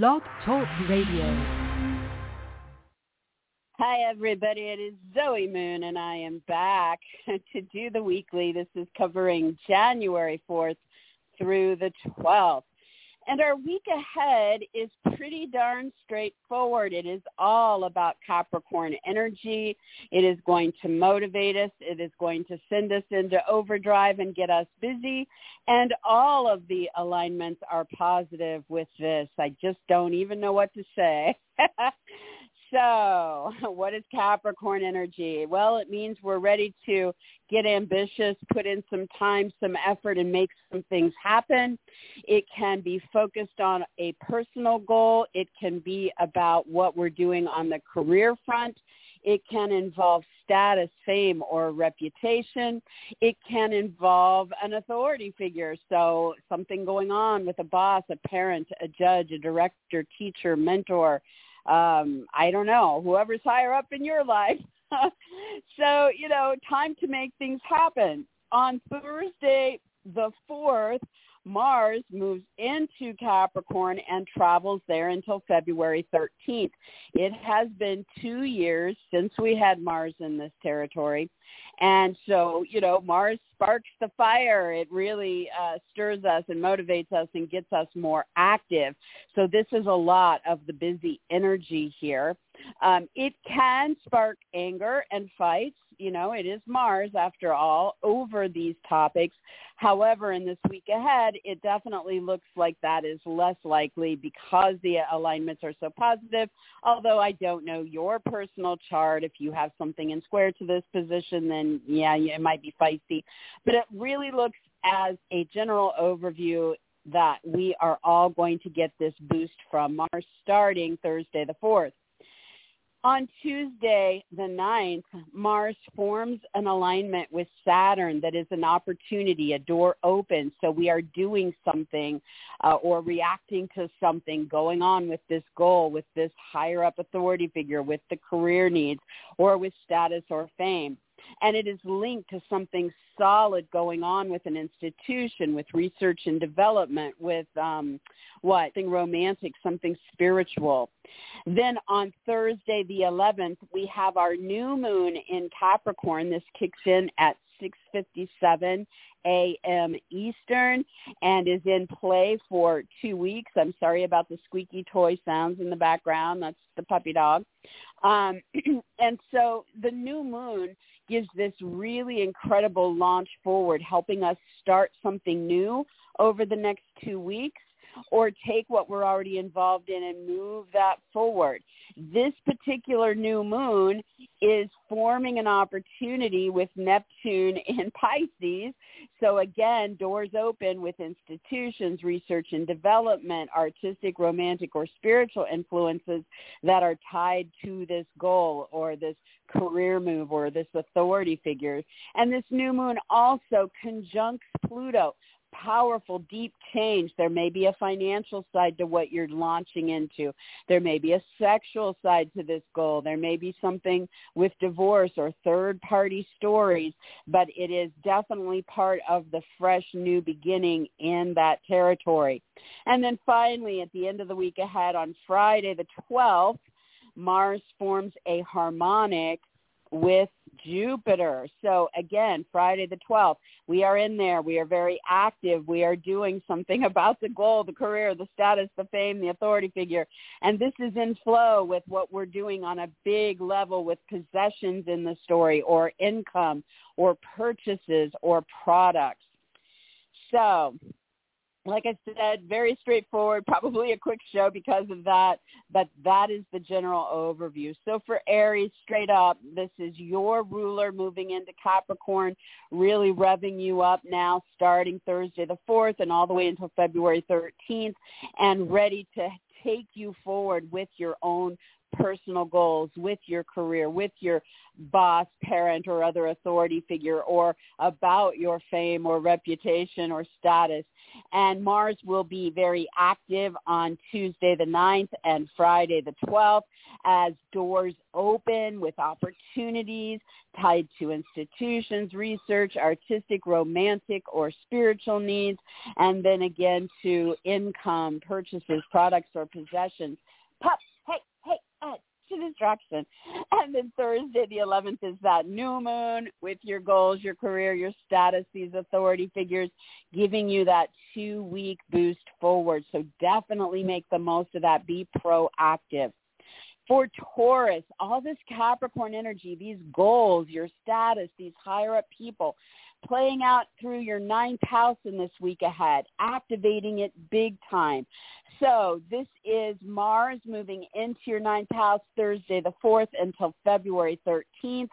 Blog Talk Radio. Hi, everybody. It is Zoe Moon, and I am back to do the weekly. This is covering January 4th through the 12th. And our week ahead is pretty darn straightforward. It is all about Capricorn energy. It is going to motivate us. It is going to send us into overdrive and get us busy. And all of the alignments are positive with this. I just don't even know what to say. So, what is Capricorn energy? Well, it means we're ready to get ambitious, put in some time, some effort, and make some things happen. It can be focused on a personal goal. It can be about what we're doing on the career front. It can involve status, fame, or reputation. It can involve an authority figure, so something going on with a boss, a parent, a judge, a director, teacher, mentor, um, I don't know, whoever's higher up in your life. so, you know, time to make things happen. On Thursday, the 4th, Mars moves into Capricorn and travels there until February 13th. It has been two years since we had Mars in this territory. And so, you know, Mars sparks the fire. It really uh, stirs us and motivates us and gets us more active. So this is a lot of the busy energy here. Um, it can spark anger and fights. You know, it is Mars, after all, over these topics. However, in this week ahead, it definitely looks like that is less likely because the alignments are so positive. Although I don't know your personal chart. If you have something in square to this position, then yeah, it might be feisty. But it really looks as a general overview that we are all going to get this boost from Mars starting Thursday the 4th. On Tuesday, the 9th, Mars forms an alignment with Saturn that is an opportunity, a door opens. So we are doing something uh, or reacting to something going on with this goal, with this higher up authority figure, with the career needs, or with status or fame and it is linked to something solid going on with an institution, with research and development, with um, what? Something romantic, something spiritual. Then on Thursday the 11th, we have our new moon in Capricorn. This kicks in at 6:57 a.m. Eastern and is in play for two weeks. I'm sorry about the squeaky toy sounds in the background. That's the puppy dog. Um, and so the new moon gives this really incredible launch forward, helping us start something new over the next two weeks or take what we're already involved in and move that forward. This particular new moon is forming an opportunity with Neptune in Pisces. So again, doors open with institutions, research and development, artistic, romantic, or spiritual influences that are tied to this goal or this career move or this authority figure. And this new moon also conjuncts Pluto powerful, deep change. There may be a financial side to what you're launching into. There may be a sexual side to this goal. There may be something with divorce or third party stories, but it is definitely part of the fresh new beginning in that territory. And then finally, at the end of the week ahead on Friday the 12th, Mars forms a harmonic with Jupiter. So again, Friday the 12th, we are in there. We are very active. We are doing something about the goal, the career, the status, the fame, the authority figure. And this is in flow with what we're doing on a big level with possessions in the story or income or purchases or products. So like I said, very straightforward, probably a quick show because of that, but that is the general overview. So for Aries, straight up, this is your ruler moving into Capricorn, really revving you up now starting Thursday the 4th and all the way until February 13th and ready to take you forward with your own personal goals, with your career, with your boss, parent, or other authority figure, or about your fame or reputation or status. And Mars will be very active on Tuesday the 9th and Friday the 12th as doors open with opportunities tied to institutions, research, artistic, romantic, or spiritual needs, and then again to income, purchases, products, or possessions. Pup, hey, hey, uh, to distraction. And then Thursday, the 11th, is that new moon with your goals, your career, your status, these authority figures giving you that two-week boost forward. So definitely make the most of that. Be proactive. For Taurus, all this Capricorn energy, these goals, your status, these higher up people, playing out through your ninth house in this week ahead, activating it big time. So this is Mars moving into your ninth house Thursday the 4th until February 13th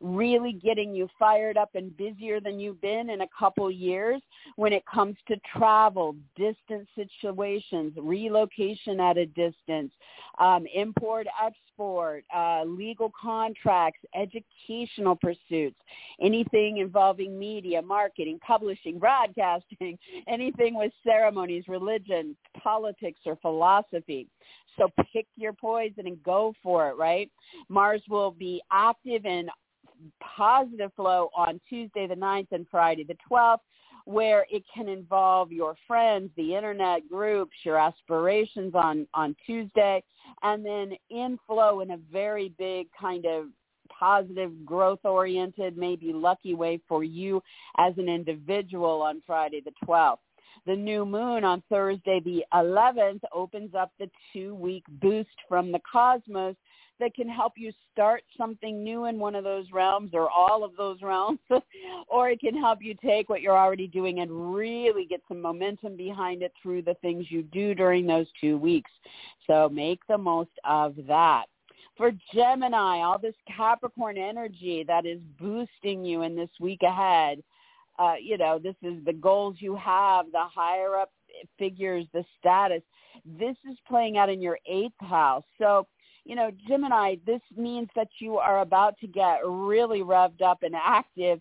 really getting you fired up and busier than you've been in a couple years when it comes to travel, distance situations, relocation at a distance, um, import, export, uh, legal contracts, educational pursuits, anything involving media, marketing, publishing, broadcasting, anything with ceremonies, religion, politics, or philosophy. So pick your poison and go for it, right? Mars will be active in positive flow on Tuesday the 9th and Friday the 12th where it can involve your friends, the internet groups, your aspirations on, on Tuesday, and then inflow in a very big kind of positive, growth-oriented, maybe lucky way for you as an individual on Friday the 12th. The new moon on Thursday the 11th opens up the two-week boost from the cosmos that can help you start something new in one of those realms or all of those realms, or it can help you take what you're already doing and really get some momentum behind it through the things you do during those two weeks. So make the most of that. For Gemini, all this Capricorn energy that is boosting you in this week ahead, uh, you know, this is the goals you have, the higher up figures, the status. This is playing out in your eighth house. So you know, Gemini, this means that you are about to get really revved up and active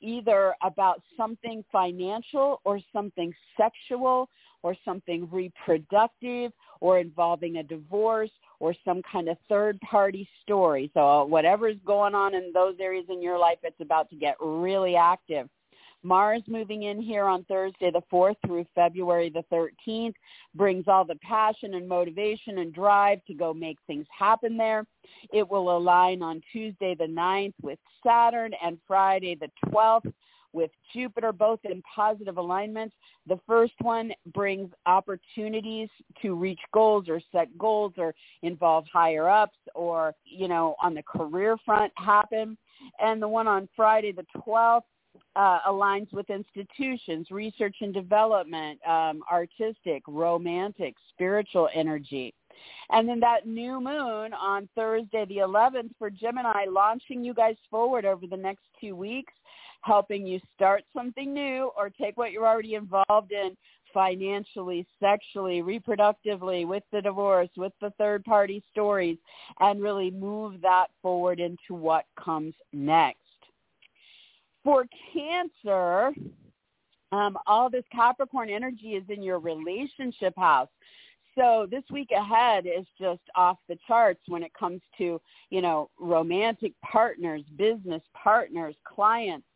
either about something financial or something sexual or something reproductive or involving a divorce or some kind of third party story. So whatever's going on in those areas in your life, it's about to get really active. Mars moving in here on Thursday the 4th through February the 13th brings all the passion and motivation and drive to go make things happen there. It will align on Tuesday the 9th with Saturn and Friday the 12th with Jupiter, both in positive alignments. The first one brings opportunities to reach goals or set goals or involve higher ups or, you know, on the career front happen. And the one on Friday the 12th uh, aligns with institutions, research and development, um, artistic, romantic, spiritual energy. And then that new moon on Thursday the 11th for Gemini, launching you guys forward over the next two weeks, helping you start something new or take what you're already involved in financially, sexually, reproductively, with the divorce, with the third party stories, and really move that forward into what comes next. For Cancer, um, all this Capricorn energy is in your relationship house. So this week ahead is just off the charts when it comes to, you know, romantic partners, business partners, clients,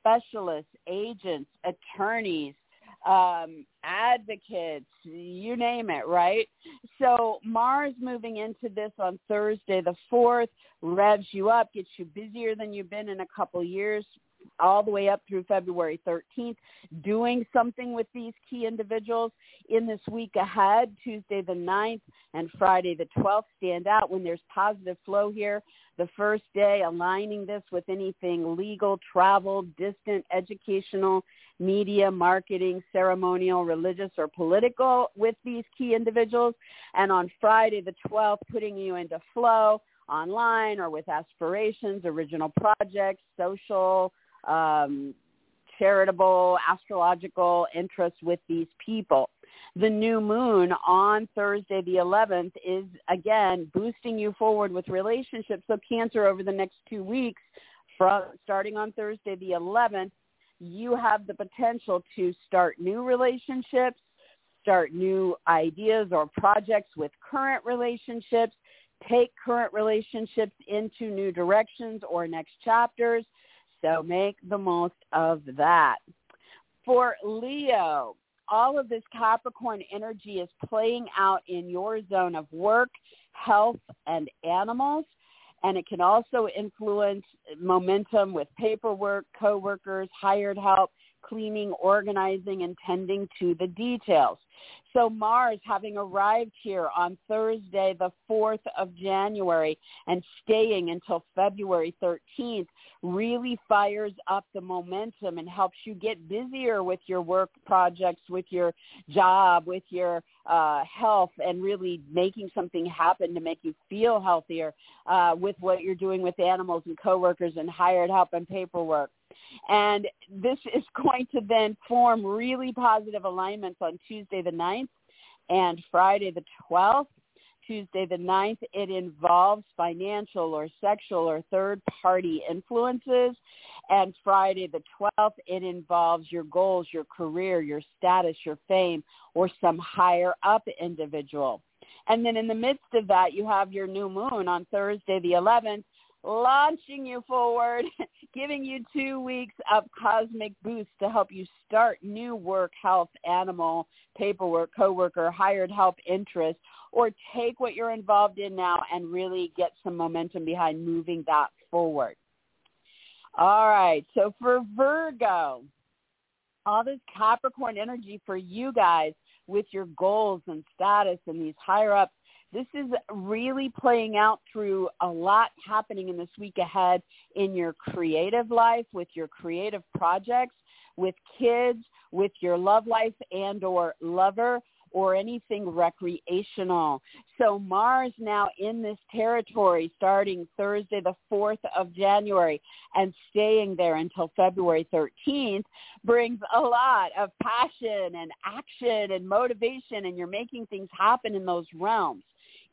specialists, agents, attorneys, um, advocates, you name it, right? So Mars moving into this on Thursday the 4th revs you up, gets you busier than you've been in a couple years, all the way up through February 13th, doing something with these key individuals in this week ahead, Tuesday the 9th and Friday the 12th stand out when there's positive flow here. The first day aligning this with anything legal, travel, distant, educational, media, marketing, ceremonial, religious, or political with these key individuals. And on Friday the 12th, putting you into flow online or with aspirations, original projects, social, um, charitable, astrological interests with these people. The new moon on Thursday the 11th is again boosting you forward with relationships. So Cancer over the next two weeks, from starting on Thursday the 11th, you have the potential to start new relationships, start new ideas or projects with current relationships, take current relationships into new directions or next chapters. So make the most of that. For Leo, all of this Capricorn energy is playing out in your zone of work, health, and animals. And it can also influence momentum with paperwork, coworkers, hired help, cleaning, organizing, and tending to the details. So Mars having arrived here on Thursday, the 4th of January and staying until February 13th really fires up the momentum and helps you get busier with your work projects, with your job, with your uh, health and really making something happen to make you feel healthier uh, with what you're doing with animals and coworkers and hired help and paperwork. And this is going to then form really positive alignments on Tuesday the 9th and Friday the 12th. Tuesday the 9th, it involves financial or sexual or third-party influences. And Friday the 12th, it involves your goals, your career, your status, your fame, or some higher up individual. And then in the midst of that, you have your new moon on Thursday the 11th, launching you forward, giving you two weeks of cosmic boost to help you start new work, health, animal, paperwork, coworker, hired help, interest, or take what you're involved in now and really get some momentum behind moving that forward. All right. So for Virgo, all this Capricorn energy for you guys with your goals and status and these higher ups this is really playing out through a lot happening in this week ahead in your creative life, with your creative projects, with kids, with your love life and or lover or anything recreational. So Mars now in this territory starting Thursday the 4th of January and staying there until February 13th brings a lot of passion and action and motivation and you're making things happen in those realms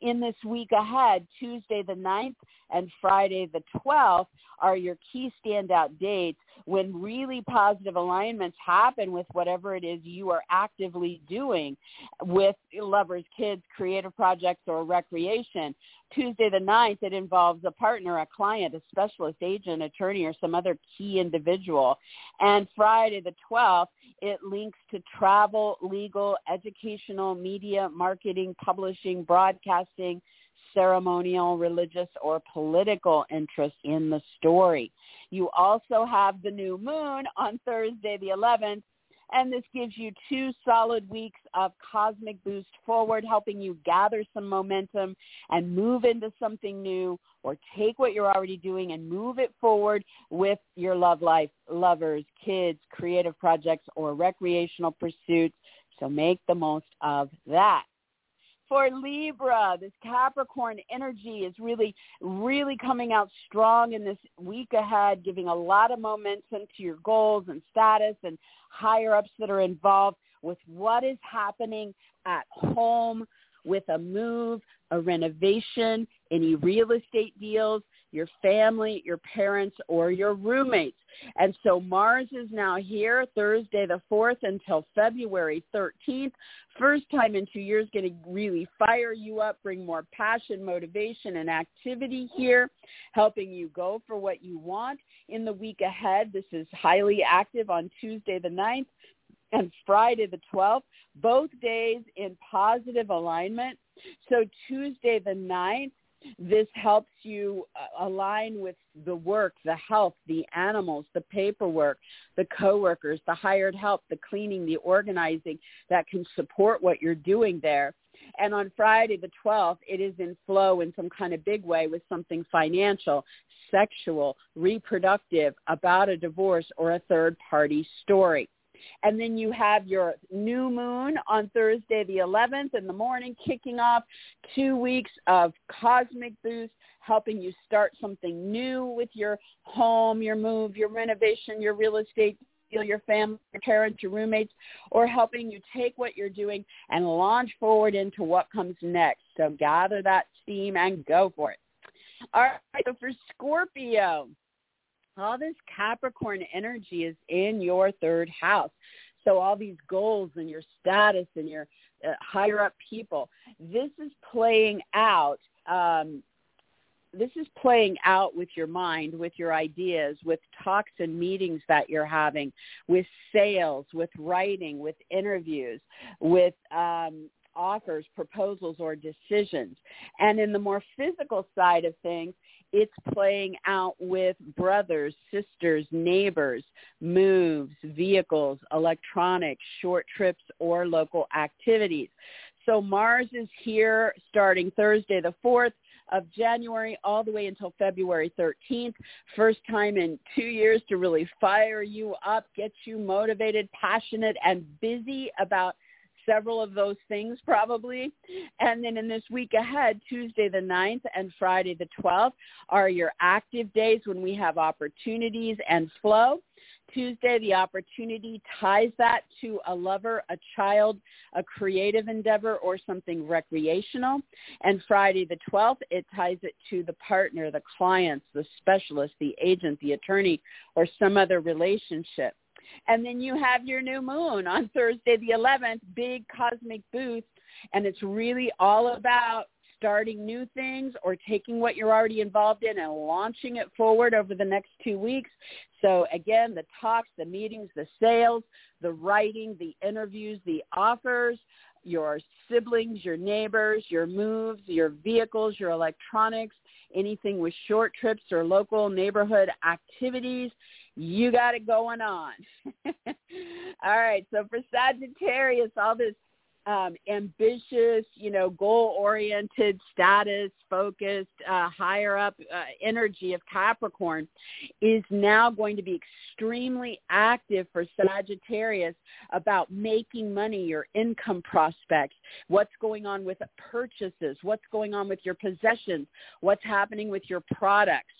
in this week ahead, Tuesday the 9th and Friday the 12th are your key standout dates when really positive alignments happen with whatever it is you are actively doing with lovers, kids, creative projects, or recreation. Tuesday the 9th, it involves a partner, a client, a specialist agent, attorney, or some other key individual. And Friday the 12th, it links to travel, legal, educational, media, marketing, publishing, broadcasting, ceremonial, religious, or political interest in the story. You also have the new moon on Thursday the 11th, and this gives you two solid weeks of cosmic boost forward, helping you gather some momentum and move into something new or take what you're already doing and move it forward with your love life, lovers, kids, creative projects, or recreational pursuits. So make the most of that for Libra. This Capricorn energy is really, really coming out strong in this week ahead, giving a lot of momentum to your goals and status and higher ups that are involved with what is happening at home with a move, a renovation, any real estate deals, your family, your parents, or your roommates. And so Mars is now here Thursday the 4th until February 13th. First time in two years going to really fire you up, bring more passion, motivation, and activity here, helping you go for what you want in the week ahead. This is highly active on Tuesday the 9th and Friday the 12th, both days in positive alignment. So Tuesday the 9th this helps you uh, align with the work, the health, the animals, the paperwork, the coworkers, the hired help, the cleaning, the organizing that can support what you're doing there. And on Friday the 12th, it is in flow in some kind of big way with something financial, sexual, reproductive, about a divorce or a third party story. And then you have your new moon on Thursday the 11th in the morning, kicking off two weeks of cosmic boost, helping you start something new with your home, your move, your renovation, your real estate feel your family, your parents, your roommates, or helping you take what you're doing and launch forward into what comes next. So gather that steam and go for it. All right, so for Scorpio, all this Capricorn energy is in your third house. So all these goals and your status and your uh, higher up people, this is playing out um, this is playing out with your mind, with your ideas, with talks and meetings that you're having, with sales, with writing, with interviews, with um, offers, proposals, or decisions. And in the more physical side of things, it's playing out with brothers, sisters, neighbors, moves, vehicles, electronics, short trips, or local activities. So Mars is here starting Thursday the 4th of January all the way until February 13th. First time in two years to really fire you up, get you motivated, passionate, and busy about several of those things probably. And then in this week ahead, Tuesday the 9th and Friday the 12th are your active days when we have opportunities and flow. Tuesday, the opportunity ties that to a lover, a child, a creative endeavor, or something recreational. And Friday, the 12th, it ties it to the partner, the clients, the specialist, the agent, the attorney, or some other relationship. And then you have your new moon on Thursday, the 11th, big cosmic boost. And it's really all about starting new things or taking what you're already involved in and launching it forward over the next two weeks. So again, the talks, the meetings, the sales, the writing, the interviews, the offers, your siblings, your neighbors, your moves, your vehicles, your electronics, anything with short trips or local neighborhood activities, you got it going on. all right, so for Sagittarius, all this um, ambitious, you know, goal-oriented, status-focused, uh, higher-up uh, energy of Capricorn is now going to be extremely active for Sagittarius about making money, your income prospects, what's going on with purchases, what's going on with your possessions, what's happening with your products.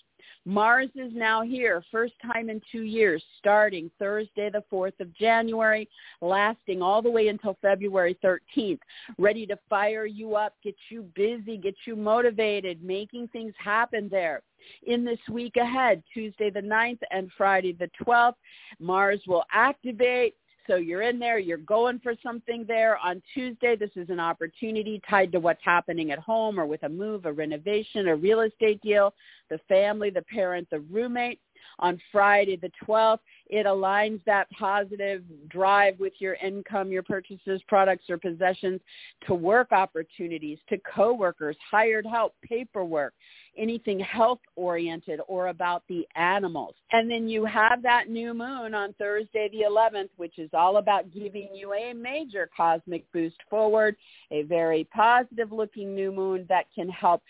Mars is now here, first time in two years, starting Thursday the 4th of January, lasting all the way until February 13th, ready to fire you up, get you busy, get you motivated, making things happen there. In this week ahead, Tuesday the 9th and Friday the 12th, Mars will activate so you're in there, you're going for something there. On Tuesday, this is an opportunity tied to what's happening at home or with a move, a renovation, a real estate deal, the family, the parent, the roommate. On Friday the 12th, it aligns that positive drive with your income, your purchases, products, or possessions to work opportunities, to coworkers, hired help, paperwork, anything health oriented or about the animals. And then you have that new moon on Thursday the 11th, which is all about giving you a major cosmic boost forward, a very positive looking new moon that can help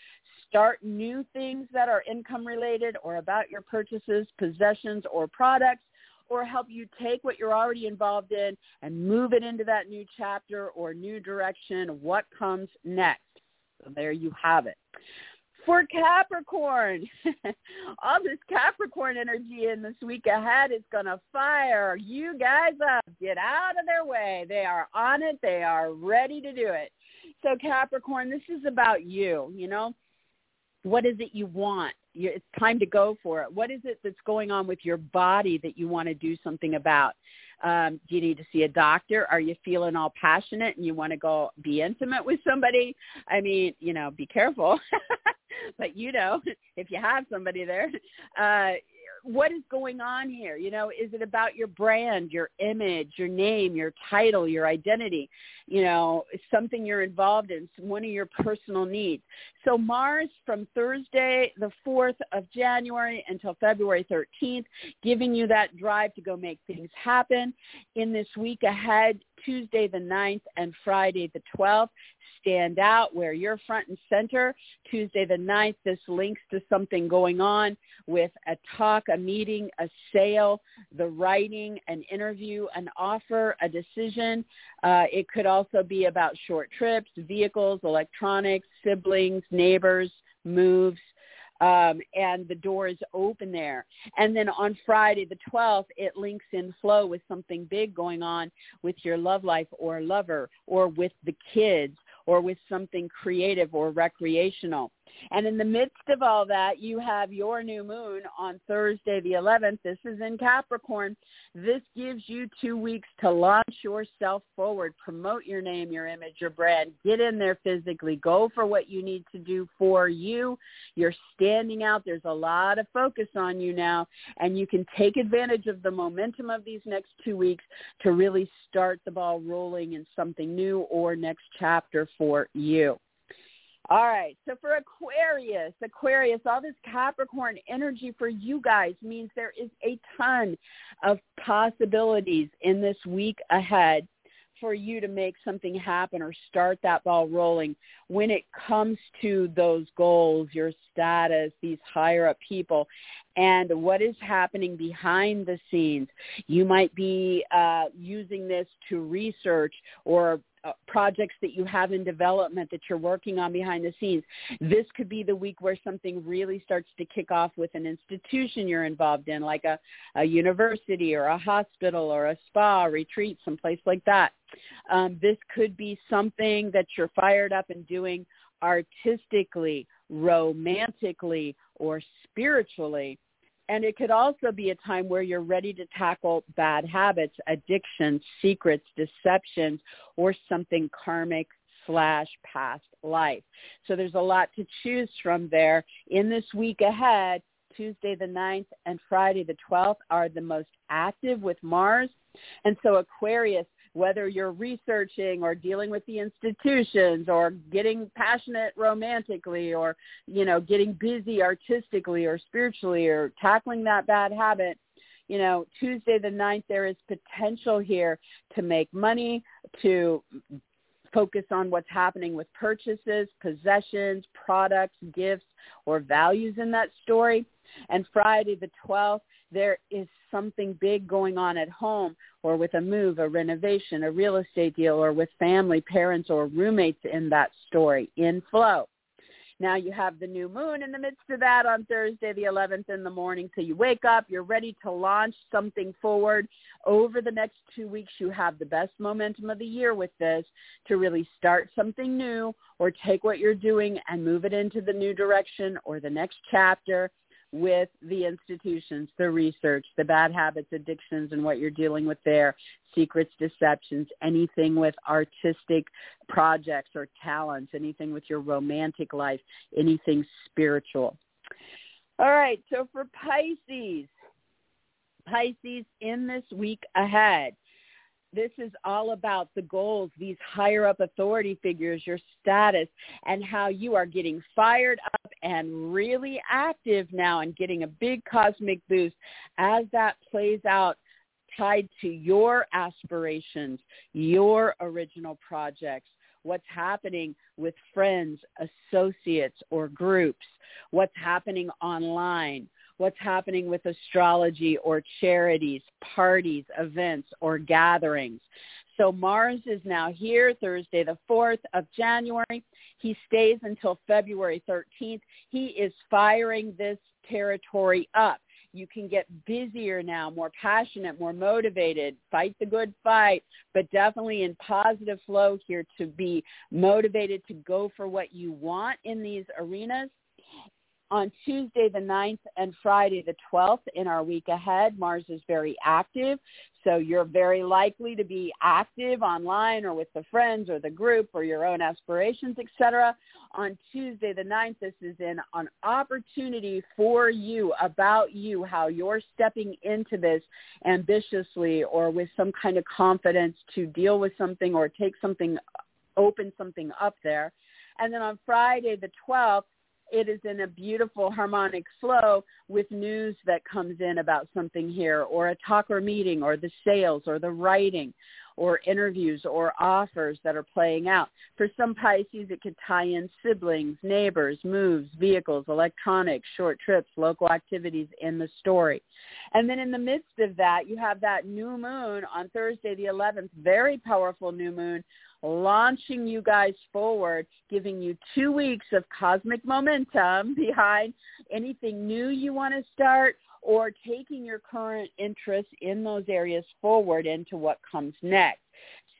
start new things that are income related or about your purchases, possessions, or products or help you take what you're already involved in and move it into that new chapter or new direction what comes next. So there you have it for Capricorn. All this Capricorn energy in this week ahead is going to fire you guys up. Get out of their way. They are on it. They are ready to do it. So Capricorn, this is about you, you know. What is it you want? It's time to go for it. What is it that's going on with your body that you want to do something about? Um, do you need to see a doctor? Are you feeling all passionate and you want to go be intimate with somebody? I mean, you know, be careful. but you know, if you have somebody there, uh, what is going on here? You know, is it about your brand, your image, your name, your title, your identity? You know, something you're involved in, one of your personal needs. So Mars from Thursday, the 4th of January until February 13th, giving you that drive to go make things happen. In this week ahead, Tuesday the 9th and Friday the 12th, stand out where you're front and center. Tuesday the 9th, this links to something going on with a talk, a meeting, a sale, the writing, an interview, an offer, a decision. Uh, it could also be about short trips, vehicles, electronics, siblings, neighbors, moves. Um, and the door is open there. And then on Friday the 12th, it links in flow with something big going on with your love life or lover or with the kids or with something creative or recreational. And in the midst of all that, you have your new moon on Thursday the 11th. This is in Capricorn. This gives you two weeks to launch yourself forward, promote your name, your image, your brand. Get in there physically. Go for what you need to do for you. You're standing out. There's a lot of focus on you now, and you can take advantage of the momentum of these next two weeks to really start the ball rolling in something new or next chapter for you. All right. So for Aquarius, Aquarius, all this Capricorn energy for you guys means there is a ton of possibilities in this week ahead for you to make something happen or start that ball rolling when it comes to those goals, your status, these higher up people, and what is happening behind the scenes. You might be uh, using this to research or projects that you have in development that you're working on behind the scenes. This could be the week where something really starts to kick off with an institution you're involved in, like a, a university or a hospital or a spa retreat, someplace like that. Um, this could be something that you're fired up and doing artistically, romantically, or spiritually and it could also be a time where you're ready to tackle bad habits, addictions, secrets, deceptions, or something karmic slash past life. So there's a lot to choose from there. In this week ahead, Tuesday the 9th and Friday the 12th are the most active with Mars. And so Aquarius whether you're researching or dealing with the institutions or getting passionate romantically or, you know, getting busy artistically or spiritually or tackling that bad habit, you know, Tuesday the ninth, there is potential here to make money, to focus on what's happening with purchases, possessions, products, gifts, or values in that story. And Friday the 12th, there is something big going on at home or with a move, a renovation, a real estate deal, or with family, parents, or roommates in that story in flow. Now you have the new moon in the midst of that on Thursday the 11th in the morning. So you wake up, you're ready to launch something forward. Over the next two weeks, you have the best momentum of the year with this to really start something new or take what you're doing and move it into the new direction or the next chapter with the institutions, the research, the bad habits, addictions, and what you're dealing with there, secrets, deceptions, anything with artistic projects or talents, anything with your romantic life, anything spiritual. All right, so for Pisces, Pisces in this week ahead, this is all about the goals, these higher up authority figures, your status, and how you are getting fired up and really active now and getting a big cosmic boost as that plays out tied to your aspirations, your original projects, what's happening with friends, associates, or groups, what's happening online, what's happening with astrology or charities, parties, events, or gatherings. So Mars is now here Thursday the 4th of January. He stays until February 13th. He is firing this territory up. You can get busier now, more passionate, more motivated, fight the good fight, but definitely in positive flow here to be motivated to go for what you want in these arenas on Tuesday the 9th and Friday the 12th in our week ahead. Mars is very active, so you're very likely to be active online or with the friends or the group or your own aspirations, etc. On Tuesday the 9th, this is an, an opportunity for you, about you, how you're stepping into this ambitiously or with some kind of confidence to deal with something or take something, open something up there. And then on Friday the 12th, it is in a beautiful harmonic flow with news that comes in about something here or a talk or meeting or the sales or the writing or interviews or offers that are playing out. For some Pisces, it could tie in siblings, neighbors, moves, vehicles, electronics, short trips, local activities in the story. And then in the midst of that, you have that new moon on Thursday the 11th, very powerful new moon launching you guys forward, giving you two weeks of cosmic momentum behind anything new you want to start or taking your current interest in those areas forward into what comes next.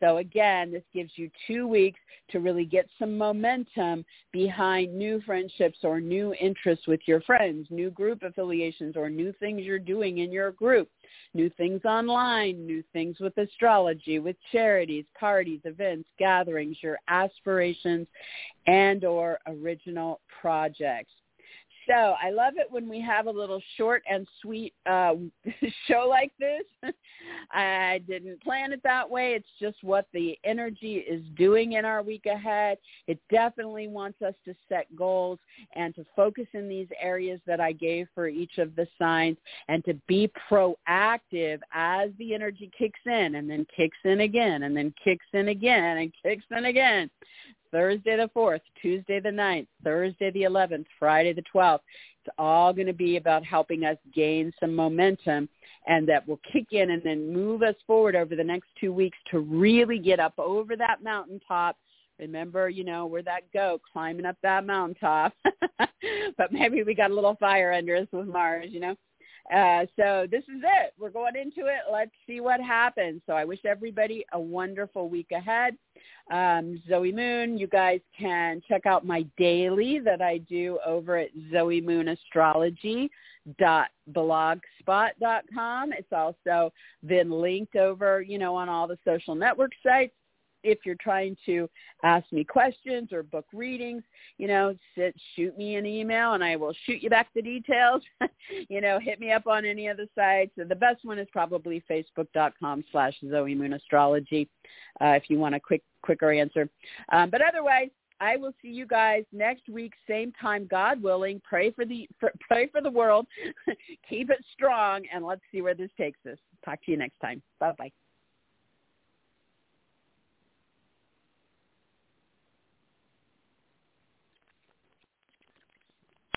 So again, this gives you two weeks to really get some momentum behind new friendships or new interests with your friends, new group affiliations or new things you're doing in your group, new things online, new things with astrology, with charities, parties, events, gatherings, your aspirations and or original projects. So I love it when we have a little short and sweet uh, show like this. I didn't plan it that way. It's just what the energy is doing in our week ahead. It definitely wants us to set goals and to focus in these areas that I gave for each of the signs and to be proactive as the energy kicks in and then kicks in again and then kicks in again and kicks in again. Thursday the 4th, Tuesday the 9th, Thursday the 11th, Friday the 12th. It's all going to be about helping us gain some momentum and that will kick in and then move us forward over the next two weeks to really get up over that mountaintop. Remember, you know, we're that goat climbing up that mountaintop. but maybe we got a little fire under us with Mars, you know. Uh, so this is it. We're going into it. Let's see what happens. So I wish everybody a wonderful week ahead. Um, Zoe Moon, you guys can check out my daily that I do over at Zoe Moon Astrology dot blogspot.com. It's also been linked over, you know, on all the social network sites if you're trying to ask me questions or book readings, you know, sit, shoot me an email and I will shoot you back the details. you know, hit me up on any of the sites. The best one is probably facebook.com slash Zoe Moon Astrology uh, if you want a quick, quicker answer. Um, but otherwise, I will see you guys next week, same time, God willing. Pray for the pray for the world. Keep it strong, and let's see where this takes us. Talk to you next time. Bye bye.